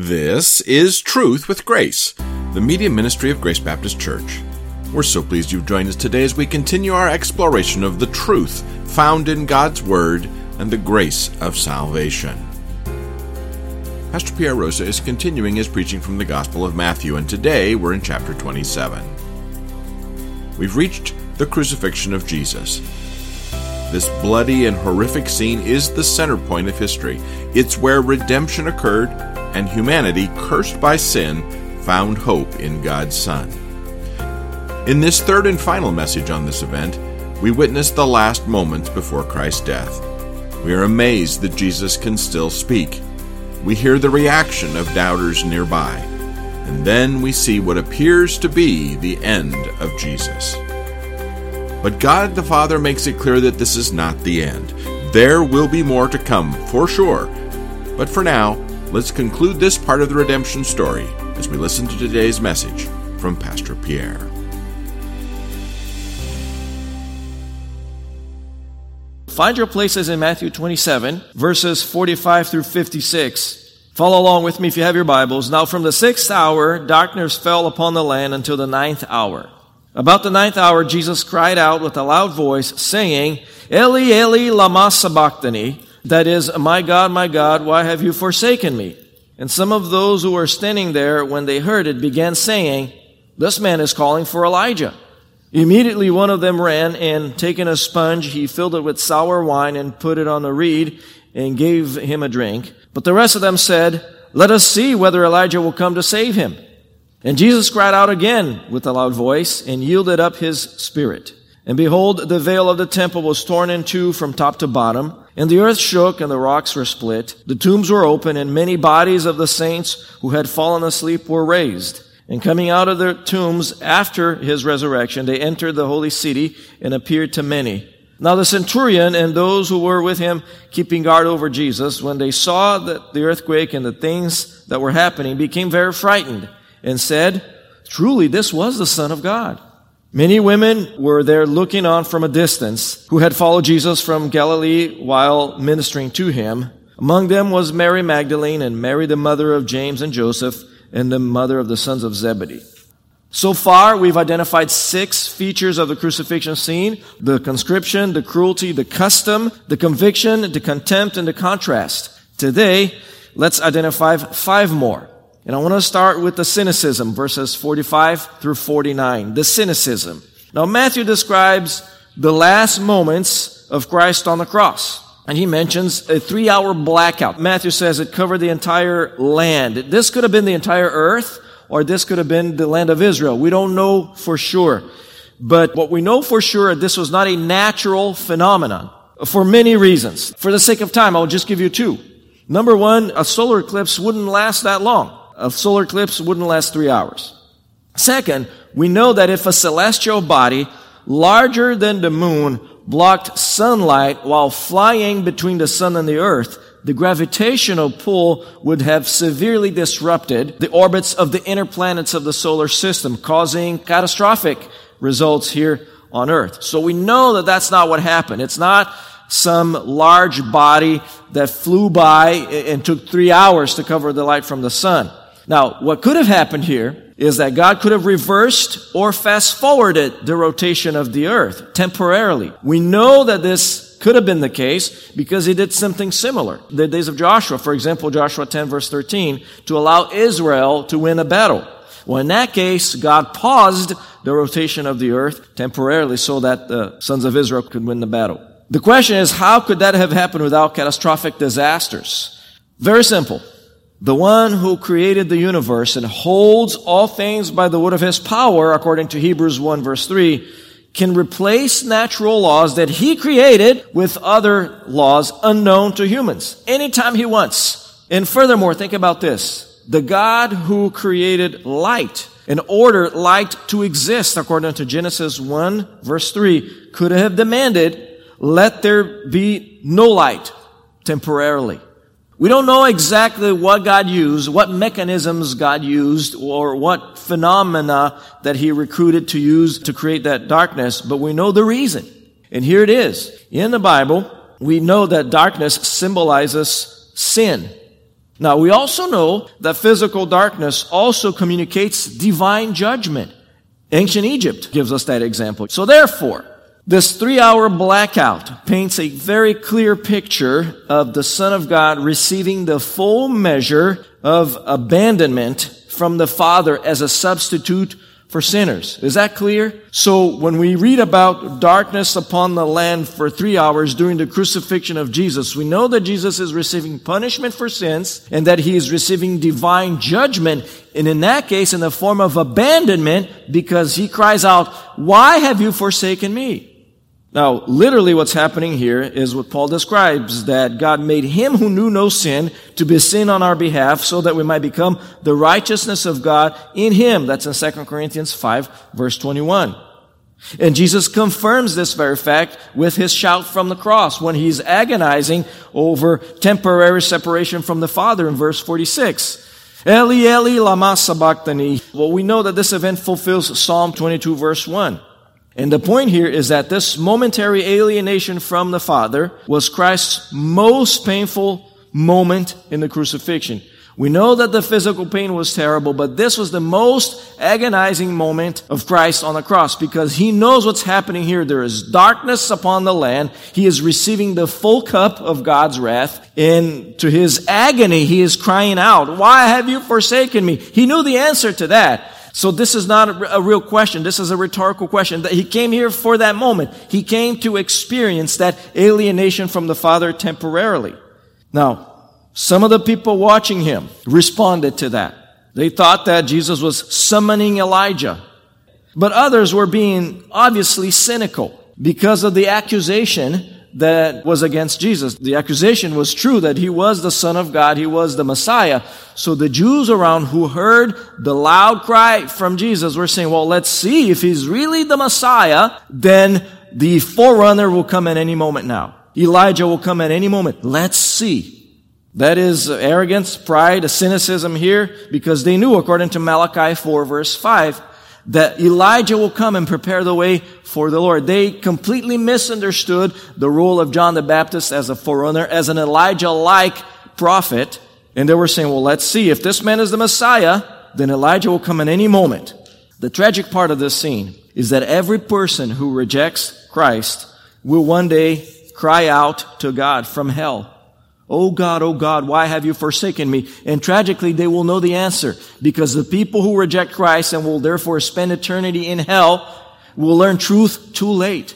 This is Truth with Grace, the media ministry of Grace Baptist Church. We're so pleased you've joined us today as we continue our exploration of the truth found in God's Word and the grace of salvation. Pastor Pierre Rosa is continuing his preaching from the Gospel of Matthew, and today we're in chapter 27. We've reached the crucifixion of Jesus. This bloody and horrific scene is the center point of history. It's where redemption occurred and humanity, cursed by sin, found hope in God's Son. In this third and final message on this event, we witness the last moments before Christ's death. We are amazed that Jesus can still speak. We hear the reaction of doubters nearby. And then we see what appears to be the end of Jesus. But God the Father makes it clear that this is not the end. There will be more to come, for sure. But for now, Let's conclude this part of the redemption story as we listen to today's message from Pastor Pierre. Find your places in Matthew 27, verses 45 through 56. Follow along with me if you have your Bibles. Now, from the sixth hour, darkness fell upon the land until the ninth hour. About the ninth hour, Jesus cried out with a loud voice, saying, Eli, Eli, lama sabachthani, that is, My God, my God, why have you forsaken me? And some of those who were standing there, when they heard it, began saying, This man is calling for Elijah. Immediately one of them ran, and taking a sponge, he filled it with sour wine and put it on a reed and gave him a drink. But the rest of them said, Let us see whether Elijah will come to save him. And Jesus cried out again with a loud voice and yielded up his spirit. And behold, the veil of the temple was torn in two from top to bottom, and the earth shook and the rocks were split. The tombs were open, and many bodies of the saints who had fallen asleep were raised. And coming out of their tombs after his resurrection, they entered the holy city and appeared to many. Now the centurion and those who were with him keeping guard over Jesus, when they saw that the earthquake and the things that were happening, became very frightened and said, Truly, this was the Son of God. Many women were there looking on from a distance who had followed Jesus from Galilee while ministering to him. Among them was Mary Magdalene and Mary the mother of James and Joseph and the mother of the sons of Zebedee. So far, we've identified six features of the crucifixion scene. The conscription, the cruelty, the custom, the conviction, the contempt, and the contrast. Today, let's identify five more. And I want to start with the cynicism, verses 45 through 49. The cynicism. Now, Matthew describes the last moments of Christ on the cross. And he mentions a three hour blackout. Matthew says it covered the entire land. This could have been the entire earth, or this could have been the land of Israel. We don't know for sure. But what we know for sure, this was not a natural phenomenon for many reasons. For the sake of time, I'll just give you two. Number one, a solar eclipse wouldn't last that long a solar eclipse wouldn't last three hours. Second, we know that if a celestial body larger than the moon blocked sunlight while flying between the sun and the earth, the gravitational pull would have severely disrupted the orbits of the inner planets of the solar system, causing catastrophic results here on earth. So we know that that's not what happened. It's not some large body that flew by and took three hours to cover the light from the sun. Now, what could have happened here is that God could have reversed or fast forwarded the rotation of the earth temporarily. We know that this could have been the case because he did something similar. The days of Joshua, for example, Joshua 10 verse 13, to allow Israel to win a battle. Well, in that case, God paused the rotation of the earth temporarily so that the sons of Israel could win the battle. The question is, how could that have happened without catastrophic disasters? Very simple. The one who created the universe and holds all things by the word of his power, according to Hebrews 1 verse 3, can replace natural laws that he created with other laws unknown to humans anytime he wants. And furthermore, think about this. The God who created light and ordered light to exist, according to Genesis 1 verse 3, could have demanded, let there be no light temporarily. We don't know exactly what God used, what mechanisms God used, or what phenomena that He recruited to use to create that darkness, but we know the reason. And here it is. In the Bible, we know that darkness symbolizes sin. Now, we also know that physical darkness also communicates divine judgment. Ancient Egypt gives us that example. So therefore, this three hour blackout paints a very clear picture of the Son of God receiving the full measure of abandonment from the Father as a substitute for sinners. Is that clear? So when we read about darkness upon the land for three hours during the crucifixion of Jesus, we know that Jesus is receiving punishment for sins and that he is receiving divine judgment. And in that case, in the form of abandonment, because he cries out, why have you forsaken me? Now, literally what's happening here is what Paul describes, that God made him who knew no sin to be sin on our behalf so that we might become the righteousness of God in him. That's in 2 Corinthians 5 verse 21. And Jesus confirms this very fact with his shout from the cross when he's agonizing over temporary separation from the Father in verse 46. Eli, Eli, lama sabachthani. Well, we know that this event fulfills Psalm 22 verse 1. And the point here is that this momentary alienation from the Father was Christ's most painful moment in the crucifixion. We know that the physical pain was terrible, but this was the most agonizing moment of Christ on the cross because he knows what's happening here. There is darkness upon the land. He is receiving the full cup of God's wrath. And to his agony, he is crying out, Why have you forsaken me? He knew the answer to that. So this is not a, real question. This is a rhetorical question. That he came here for that moment. He came to experience that alienation from the Father temporarily. Now, some of the people watching him responded to that. They thought that Jesus was summoning Elijah. But others were being obviously cynical because of the accusation that was against Jesus. The accusation was true that he was the Son of God, he was the Messiah. So the Jews around who heard the loud cry from Jesus were saying, well, let's see if he's really the Messiah, then the forerunner will come at any moment now. Elijah will come at any moment. Let's see. That is arrogance, pride, a cynicism here, because they knew, according to Malachi 4 verse 5, that Elijah will come and prepare the way for the Lord. They completely misunderstood the role of John the Baptist as a forerunner, as an Elijah-like prophet. And they were saying, well, let's see. If this man is the Messiah, then Elijah will come in any moment. The tragic part of this scene is that every person who rejects Christ will one day cry out to God from hell. Oh God, oh God, why have you forsaken me? And tragically, they will know the answer because the people who reject Christ and will therefore spend eternity in hell will learn truth too late.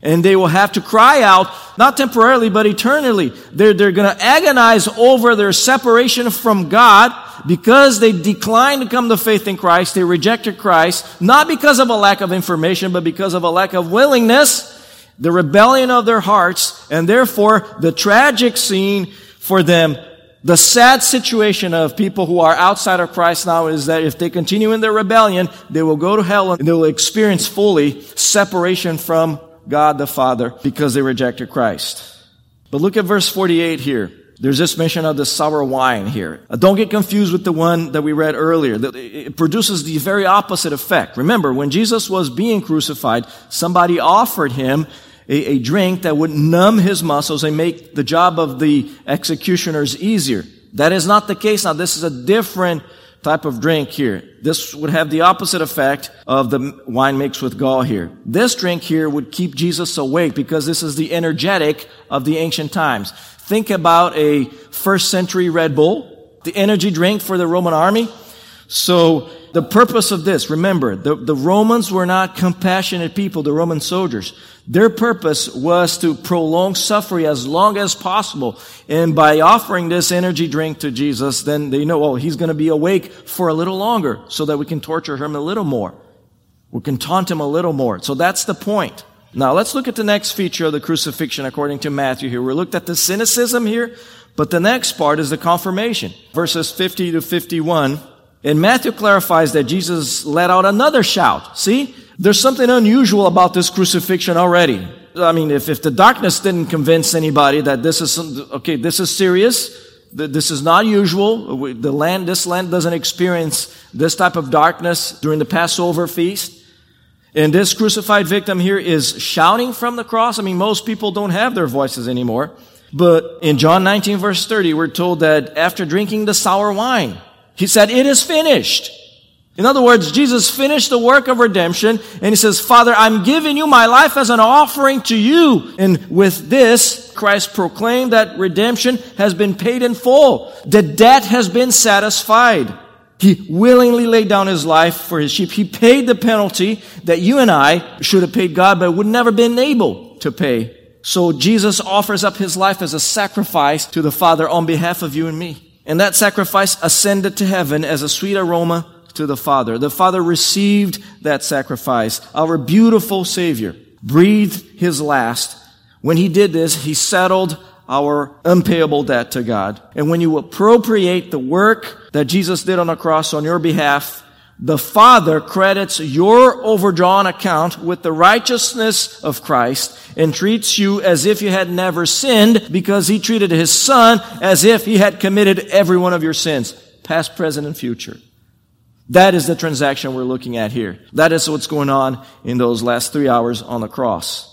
And they will have to cry out, not temporarily, but eternally. They're, they're going to agonize over their separation from God because they declined to come to faith in Christ. They rejected Christ, not because of a lack of information, but because of a lack of willingness the rebellion of their hearts, and therefore the tragic scene for them, the sad situation of people who are outside of Christ now is that if they continue in their rebellion, they will go to hell and they will experience fully separation from God the Father because they rejected Christ. But look at verse 48 here. There's this mention of the sour wine here. Uh, don't get confused with the one that we read earlier. It produces the very opposite effect. Remember, when Jesus was being crucified, somebody offered him a, a drink that would numb his muscles and make the job of the executioners easier. That is not the case now. This is a different type of drink here. This would have the opposite effect of the wine mixed with gall here. This drink here would keep Jesus awake because this is the energetic of the ancient times. Think about a first century Red Bull, the energy drink for the Roman army. So the purpose of this, remember, the, the Romans were not compassionate people, the Roman soldiers. Their purpose was to prolong suffering as long as possible. And by offering this energy drink to Jesus, then they know, oh, he's going to be awake for a little longer so that we can torture him a little more. We can taunt him a little more. So that's the point. Now let's look at the next feature of the crucifixion according to Matthew here. We looked at the cynicism here, but the next part is the confirmation. Verses 50 to 51. And Matthew clarifies that Jesus let out another shout. See? There's something unusual about this crucifixion already. I mean, if, if the darkness didn't convince anybody that this is, okay, this is serious, this is not usual. The land, this land doesn't experience this type of darkness during the Passover feast. And this crucified victim here is shouting from the cross. I mean, most people don't have their voices anymore. But in John 19 verse 30, we're told that after drinking the sour wine, he said, it is finished. In other words, Jesus finished the work of redemption and he says, Father, I'm giving you my life as an offering to you. And with this, Christ proclaimed that redemption has been paid in full. The debt has been satisfied. He willingly laid down his life for his sheep. He paid the penalty that you and I should have paid God, but would never been able to pay. So Jesus offers up his life as a sacrifice to the Father on behalf of you and me. And that sacrifice ascended to heaven as a sweet aroma to the Father. The Father received that sacrifice. Our beautiful Savior breathed his last. When he did this, he settled our unpayable debt to God. And when you appropriate the work that Jesus did on the cross on your behalf, the Father credits your overdrawn account with the righteousness of Christ and treats you as if you had never sinned because He treated His Son as if He had committed every one of your sins, past, present, and future. That is the transaction we're looking at here. That is what's going on in those last three hours on the cross.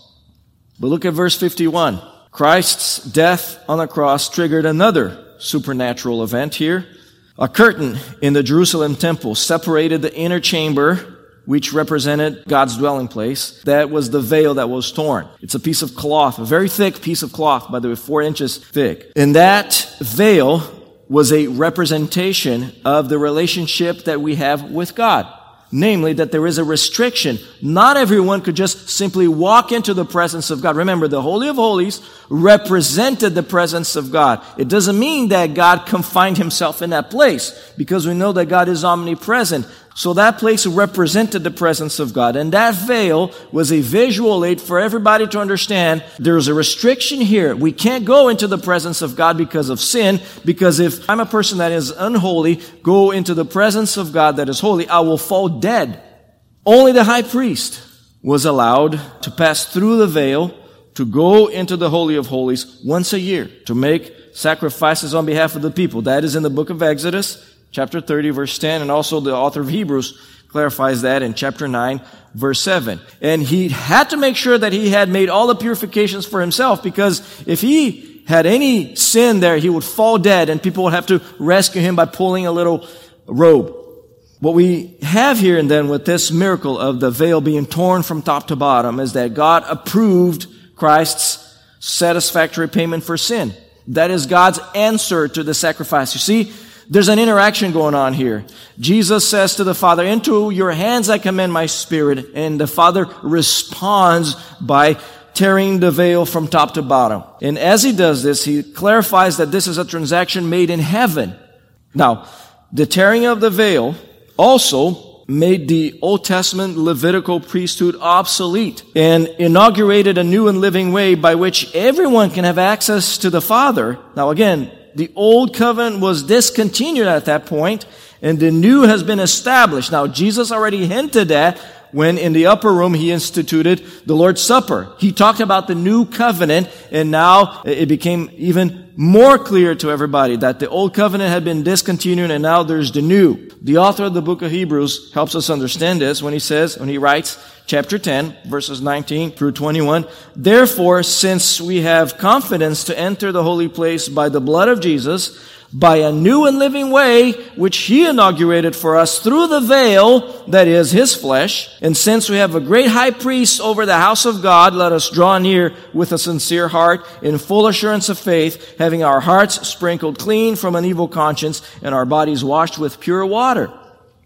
But look at verse 51. Christ's death on the cross triggered another supernatural event here. A curtain in the Jerusalem temple separated the inner chamber, which represented God's dwelling place. That was the veil that was torn. It's a piece of cloth, a very thick piece of cloth, by the way, four inches thick. And that veil was a representation of the relationship that we have with God. Namely, that there is a restriction. Not everyone could just simply walk into the presence of God. Remember, the Holy of Holies represented the presence of God. It doesn't mean that God confined himself in that place, because we know that God is omnipresent. So that place represented the presence of God. And that veil was a visual aid for everybody to understand there's a restriction here. We can't go into the presence of God because of sin, because if I'm a person that is unholy, go into the presence of God that is holy, I will fall dead. Only the high priest was allowed to pass through the veil to go into the Holy of Holies once a year to make sacrifices on behalf of the people. That is in the book of Exodus chapter 30, verse 10, and also the author of Hebrews clarifies that in chapter 9, verse 7. And he had to make sure that he had made all the purifications for himself because if he had any sin there, he would fall dead and people would have to rescue him by pulling a little robe. What we have here and then with this miracle of the veil being torn from top to bottom is that God approved Christ's satisfactory payment for sin. That is God's answer to the sacrifice. You see, there's an interaction going on here. Jesus says to the Father, into your hands I commend my spirit. And the Father responds by tearing the veil from top to bottom. And as he does this, he clarifies that this is a transaction made in heaven. Now, the tearing of the veil also made the Old Testament Levitical priesthood obsolete and inaugurated a new and living way by which everyone can have access to the Father. Now again, the old covenant was discontinued at that point, and the new has been established. Now, Jesus already hinted that when in the upper room he instituted the Lord's Supper. He talked about the new covenant, and now it became even more clear to everybody that the old covenant had been discontinued and now there's the new. The author of the book of Hebrews helps us understand this when he says, when he writes, chapter 10, verses 19 through 21. Therefore, since we have confidence to enter the holy place by the blood of Jesus, by a new and living way, which he inaugurated for us through the veil, that is his flesh. And since we have a great high priest over the house of God, let us draw near with a sincere heart, in full assurance of faith, having our hearts sprinkled clean from an evil conscience and our bodies washed with pure water.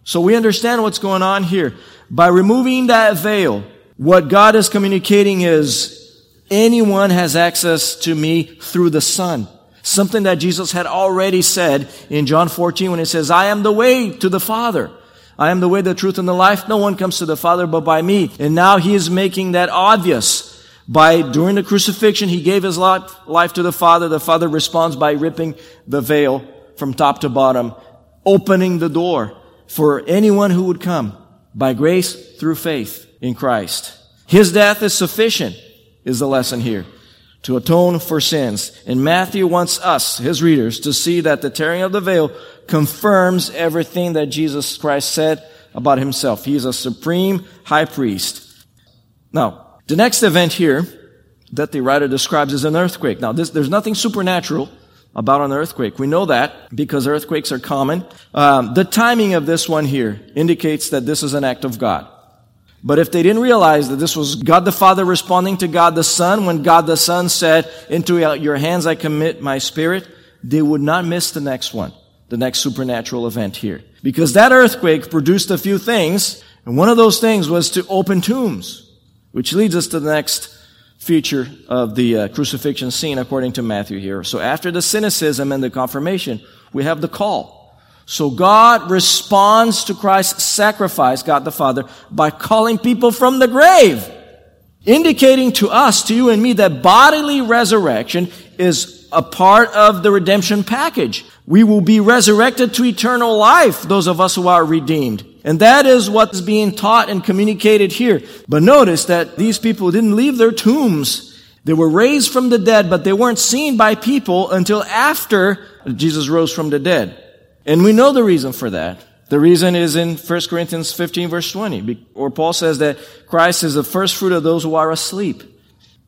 So we understand what's going on here. By removing that veil, what God is communicating is anyone has access to me through the Son. Something that Jesus had already said in John 14 when he says, I am the way to the Father. I am the way, the truth, and the life. No one comes to the Father but by me. And now he is making that obvious. By, during the crucifixion, he gave his life, life to the Father. The Father responds by ripping the veil from top to bottom, opening the door for anyone who would come by grace through faith in Christ. His death is sufficient, is the lesson here, to atone for sins. And Matthew wants us, his readers, to see that the tearing of the veil confirms everything that Jesus Christ said about himself. He is a supreme high priest. Now, the next event here that the writer describes is an earthquake. Now, this, there's nothing supernatural about an earthquake. We know that because earthquakes are common. Um, the timing of this one here indicates that this is an act of God. But if they didn't realize that this was God the Father responding to God the Son, when God the Son said, into your hands I commit my spirit, they would not miss the next one, the next supernatural event here. Because that earthquake produced a few things, and one of those things was to open tombs, which leads us to the next feature of the uh, crucifixion scene according to Matthew here. So after the cynicism and the confirmation, we have the call. So God responds to Christ's sacrifice, God the Father, by calling people from the grave, indicating to us, to you and me, that bodily resurrection is a part of the redemption package. We will be resurrected to eternal life, those of us who are redeemed. And that is what is being taught and communicated here. But notice that these people didn't leave their tombs. They were raised from the dead, but they weren't seen by people until after Jesus rose from the dead. And we know the reason for that. The reason is in 1 Corinthians 15 verse 20, or Paul says that Christ is the first fruit of those who are asleep.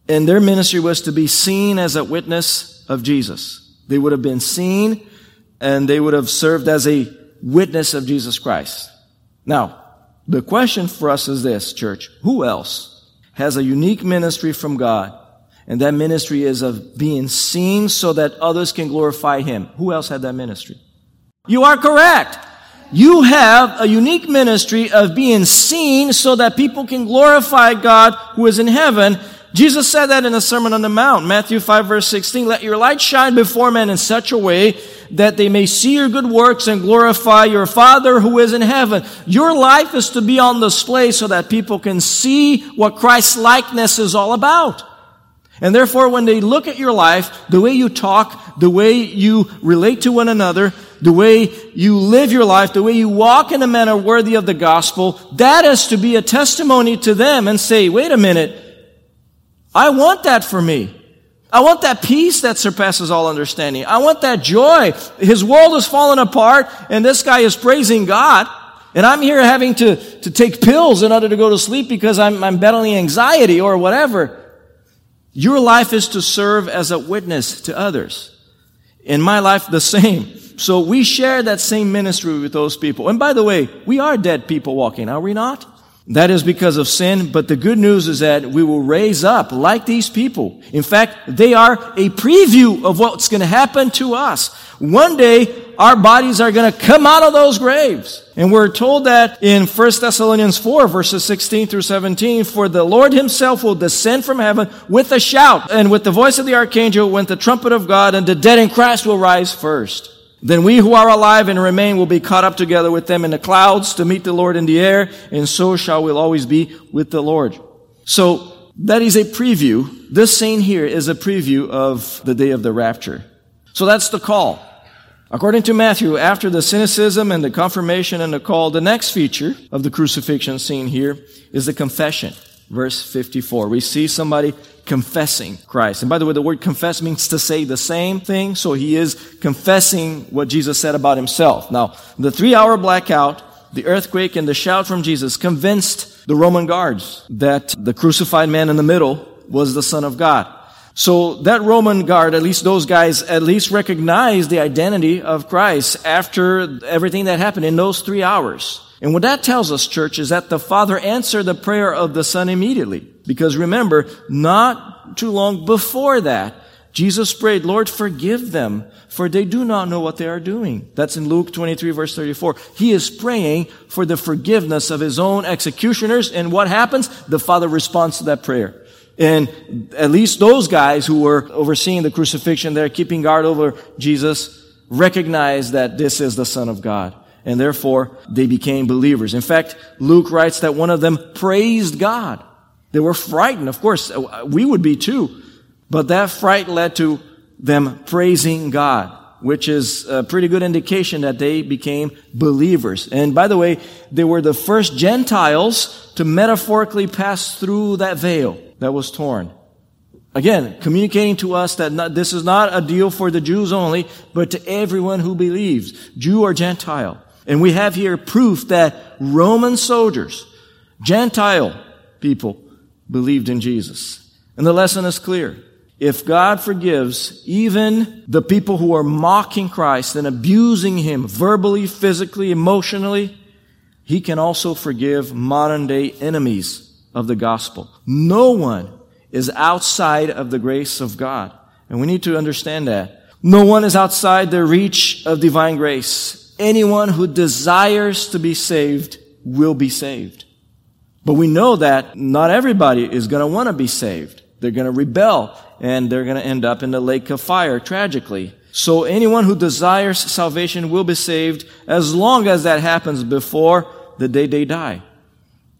And their ministry was to be seen as a witness of Jesus. They would have been seen and they would have served as a witness of Jesus Christ. Now, the question for us is this, church. Who else has a unique ministry from God? And that ministry is of being seen so that others can glorify Him. Who else had that ministry? You are correct. You have a unique ministry of being seen so that people can glorify God who is in heaven. Jesus said that in the Sermon on the Mount, Matthew 5 verse 16, let your light shine before men in such a way that they may see your good works and glorify your Father who is in heaven. Your life is to be on display so that people can see what Christ's likeness is all about. And therefore, when they look at your life, the way you talk, the way you relate to one another, the way you live your life, the way you walk in a manner worthy of the gospel, that is to be a testimony to them and say, wait a minute, I want that for me. I want that peace that surpasses all understanding. I want that joy. His world is falling apart and this guy is praising God. And I'm here having to, to take pills in order to go to sleep because I'm, I'm battling anxiety or whatever. Your life is to serve as a witness to others. In my life, the same. So we share that same ministry with those people. And by the way, we are dead people walking, are we not? That is because of sin, but the good news is that we will raise up like these people. In fact, they are a preview of what's going to happen to us. One day, our bodies are going to come out of those graves. And we're told that in 1 Thessalonians 4 verses 16 through 17, for the Lord himself will descend from heaven with a shout and with the voice of the archangel, with the trumpet of God, and the dead in Christ will rise first. Then we who are alive and remain will be caught up together with them in the clouds to meet the Lord in the air, and so shall we always be with the Lord. So, that is a preview. This scene here is a preview of the day of the rapture. So that's the call. According to Matthew, after the cynicism and the confirmation and the call, the next feature of the crucifixion scene here is the confession. Verse 54. We see somebody confessing Christ. And by the way, the word confess means to say the same thing. So he is confessing what Jesus said about himself. Now, the three hour blackout, the earthquake, and the shout from Jesus convinced the Roman guards that the crucified man in the middle was the Son of God. So that Roman guard, at least those guys, at least recognized the identity of Christ after everything that happened in those three hours. And what that tells us, church, is that the Father answered the prayer of the Son immediately. Because remember, not too long before that, Jesus prayed, Lord, forgive them, for they do not know what they are doing. That's in Luke 23 verse 34. He is praying for the forgiveness of his own executioners, and what happens? The Father responds to that prayer. And at least those guys who were overseeing the crucifixion there, keeping guard over Jesus, recognize that this is the Son of God and therefore they became believers. In fact, Luke writes that one of them praised God. They were frightened. Of course, uh, we would be too. But that fright led to them praising God, which is a pretty good indication that they became believers. And by the way, they were the first Gentiles to metaphorically pass through that veil that was torn. Again, communicating to us that not, this is not a deal for the Jews only, but to everyone who believes, Jew or Gentile. And we have here proof that Roman soldiers, Gentile people, believed in Jesus. And the lesson is clear. If God forgives even the people who are mocking Christ and abusing Him verbally, physically, emotionally, He can also forgive modern day enemies of the gospel. No one is outside of the grace of God. And we need to understand that. No one is outside the reach of divine grace. Anyone who desires to be saved will be saved. But we know that not everybody is going to want to be saved. They're going to rebel and they're going to end up in the lake of fire tragically. So anyone who desires salvation will be saved as long as that happens before the day they die.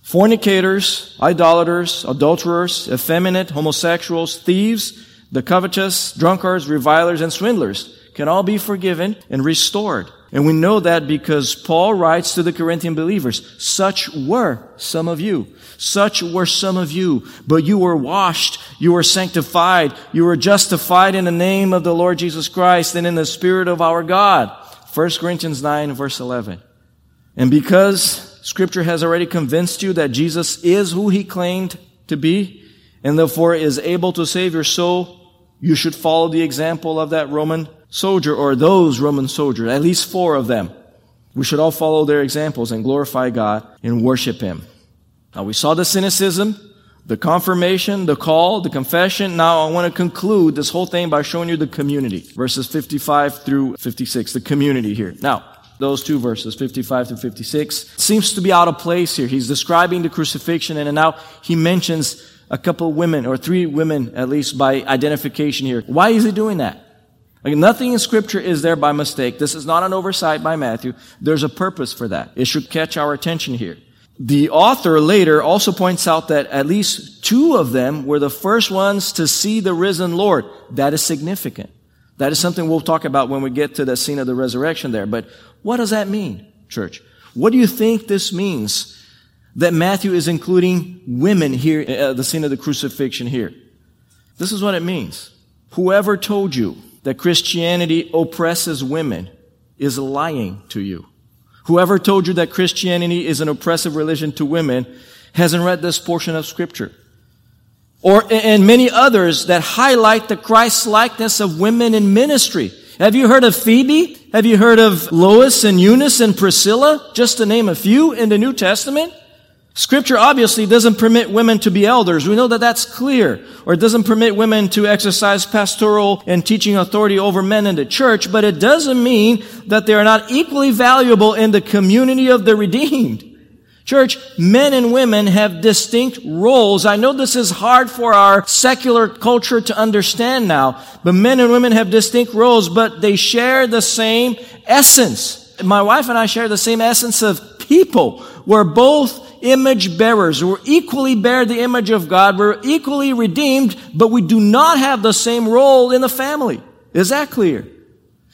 Fornicators, idolaters, adulterers, effeminate, homosexuals, thieves, the covetous, drunkards, revilers, and swindlers can all be forgiven and restored. And we know that because Paul writes to the Corinthian believers, such were some of you. Such were some of you. But you were washed, you were sanctified, you were justified in the name of the Lord Jesus Christ and in the Spirit of our God. 1 Corinthians 9 verse 11. And because scripture has already convinced you that Jesus is who he claimed to be, and therefore is able to save your soul, you should follow the example of that Roman soldier or those Roman soldiers, at least four of them. We should all follow their examples and glorify God and worship Him. Now we saw the cynicism, the confirmation, the call, the confession. Now I want to conclude this whole thing by showing you the community. Verses 55 through 56, the community here. Now, those two verses, 55 through 56, seems to be out of place here. He's describing the crucifixion and now he mentions a couple women or three women at least by identification here. Why is he doing that? Like nothing in scripture is there by mistake. This is not an oversight by Matthew. There's a purpose for that. It should catch our attention here. The author later also points out that at least two of them were the first ones to see the risen Lord. That is significant. That is something we'll talk about when we get to the scene of the resurrection there. But what does that mean, church? What do you think this means that Matthew is including women here at uh, the scene of the crucifixion here? This is what it means. Whoever told you that Christianity oppresses women is lying to you. Whoever told you that Christianity is an oppressive religion to women hasn't read this portion of scripture. Or, and many others that highlight the Christ likeness of women in ministry. Have you heard of Phoebe? Have you heard of Lois and Eunice and Priscilla? Just to name a few in the New Testament. Scripture obviously doesn't permit women to be elders. We know that that's clear. Or it doesn't permit women to exercise pastoral and teaching authority over men in the church, but it doesn't mean that they are not equally valuable in the community of the redeemed. Church, men and women have distinct roles. I know this is hard for our secular culture to understand now, but men and women have distinct roles, but they share the same essence. My wife and I share the same essence of people. We're both image bearers. We're equally bear the image of God. We're equally redeemed, but we do not have the same role in the family. Is that clear?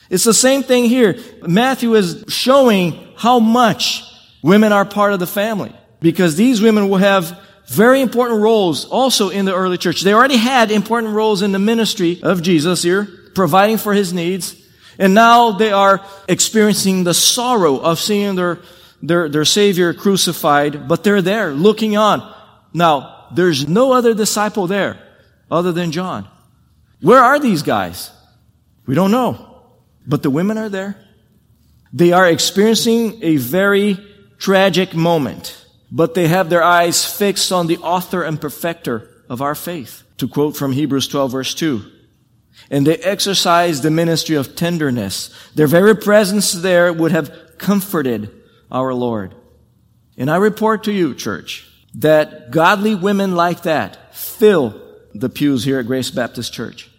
It's the same thing here. Matthew is showing how much women are part of the family because these women will have very important roles also in the early church. They already had important roles in the ministry of Jesus here, providing for his needs. And now they are experiencing the sorrow of seeing their their, their Savior crucified, but they're there looking on. Now, there's no other disciple there other than John. Where are these guys? We don't know. But the women are there. They are experiencing a very tragic moment, but they have their eyes fixed on the author and perfecter of our faith. To quote from Hebrews 12 verse 2. And they exercise the ministry of tenderness. Their very presence there would have comforted our Lord. And I report to you, church, that godly women like that fill the pews here at Grace Baptist Church.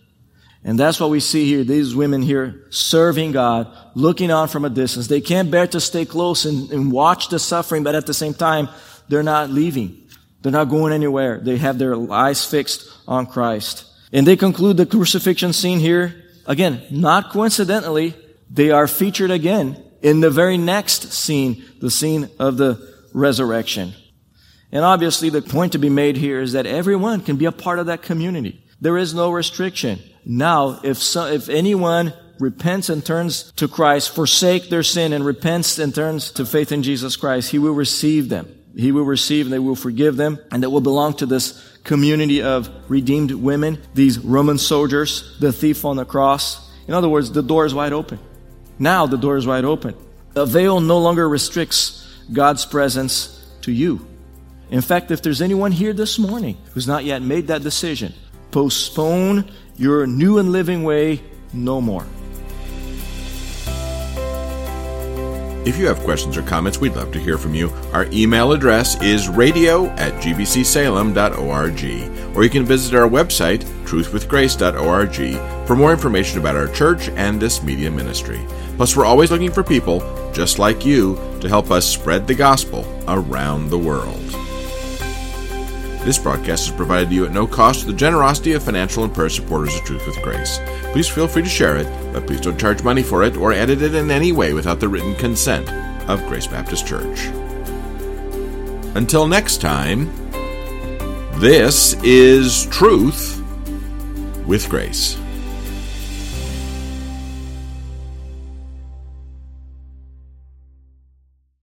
And that's what we see here. These women here serving God, looking on from a distance. They can't bear to stay close and, and watch the suffering, but at the same time, they're not leaving. They're not going anywhere. They have their eyes fixed on Christ. And they conclude the crucifixion scene here. Again, not coincidentally, they are featured again in the very next scene, the scene of the resurrection. And obviously the point to be made here is that everyone can be a part of that community. There is no restriction. Now, if so, if anyone repents and turns to Christ, forsake their sin and repents and turns to faith in Jesus Christ, he will receive them. he will receive and they will forgive them and that will belong to this community of redeemed women, these Roman soldiers, the thief on the cross. In other words, the door is wide open. Now the door is wide open. The veil no longer restricts God's presence to you. In fact, if there's anyone here this morning who's not yet made that decision, postpone your new and living way no more. If you have questions or comments, we'd love to hear from you. Our email address is radio at gbcsalem.org, or you can visit our website, truthwithgrace.org, for more information about our church and this media ministry. Plus, we're always looking for people just like you to help us spread the gospel around the world. This broadcast is provided to you at no cost to the generosity of financial and prayer supporters of Truth with Grace. Please feel free to share it, but please don't charge money for it or edit it in any way without the written consent of Grace Baptist Church. Until next time, this is Truth with Grace.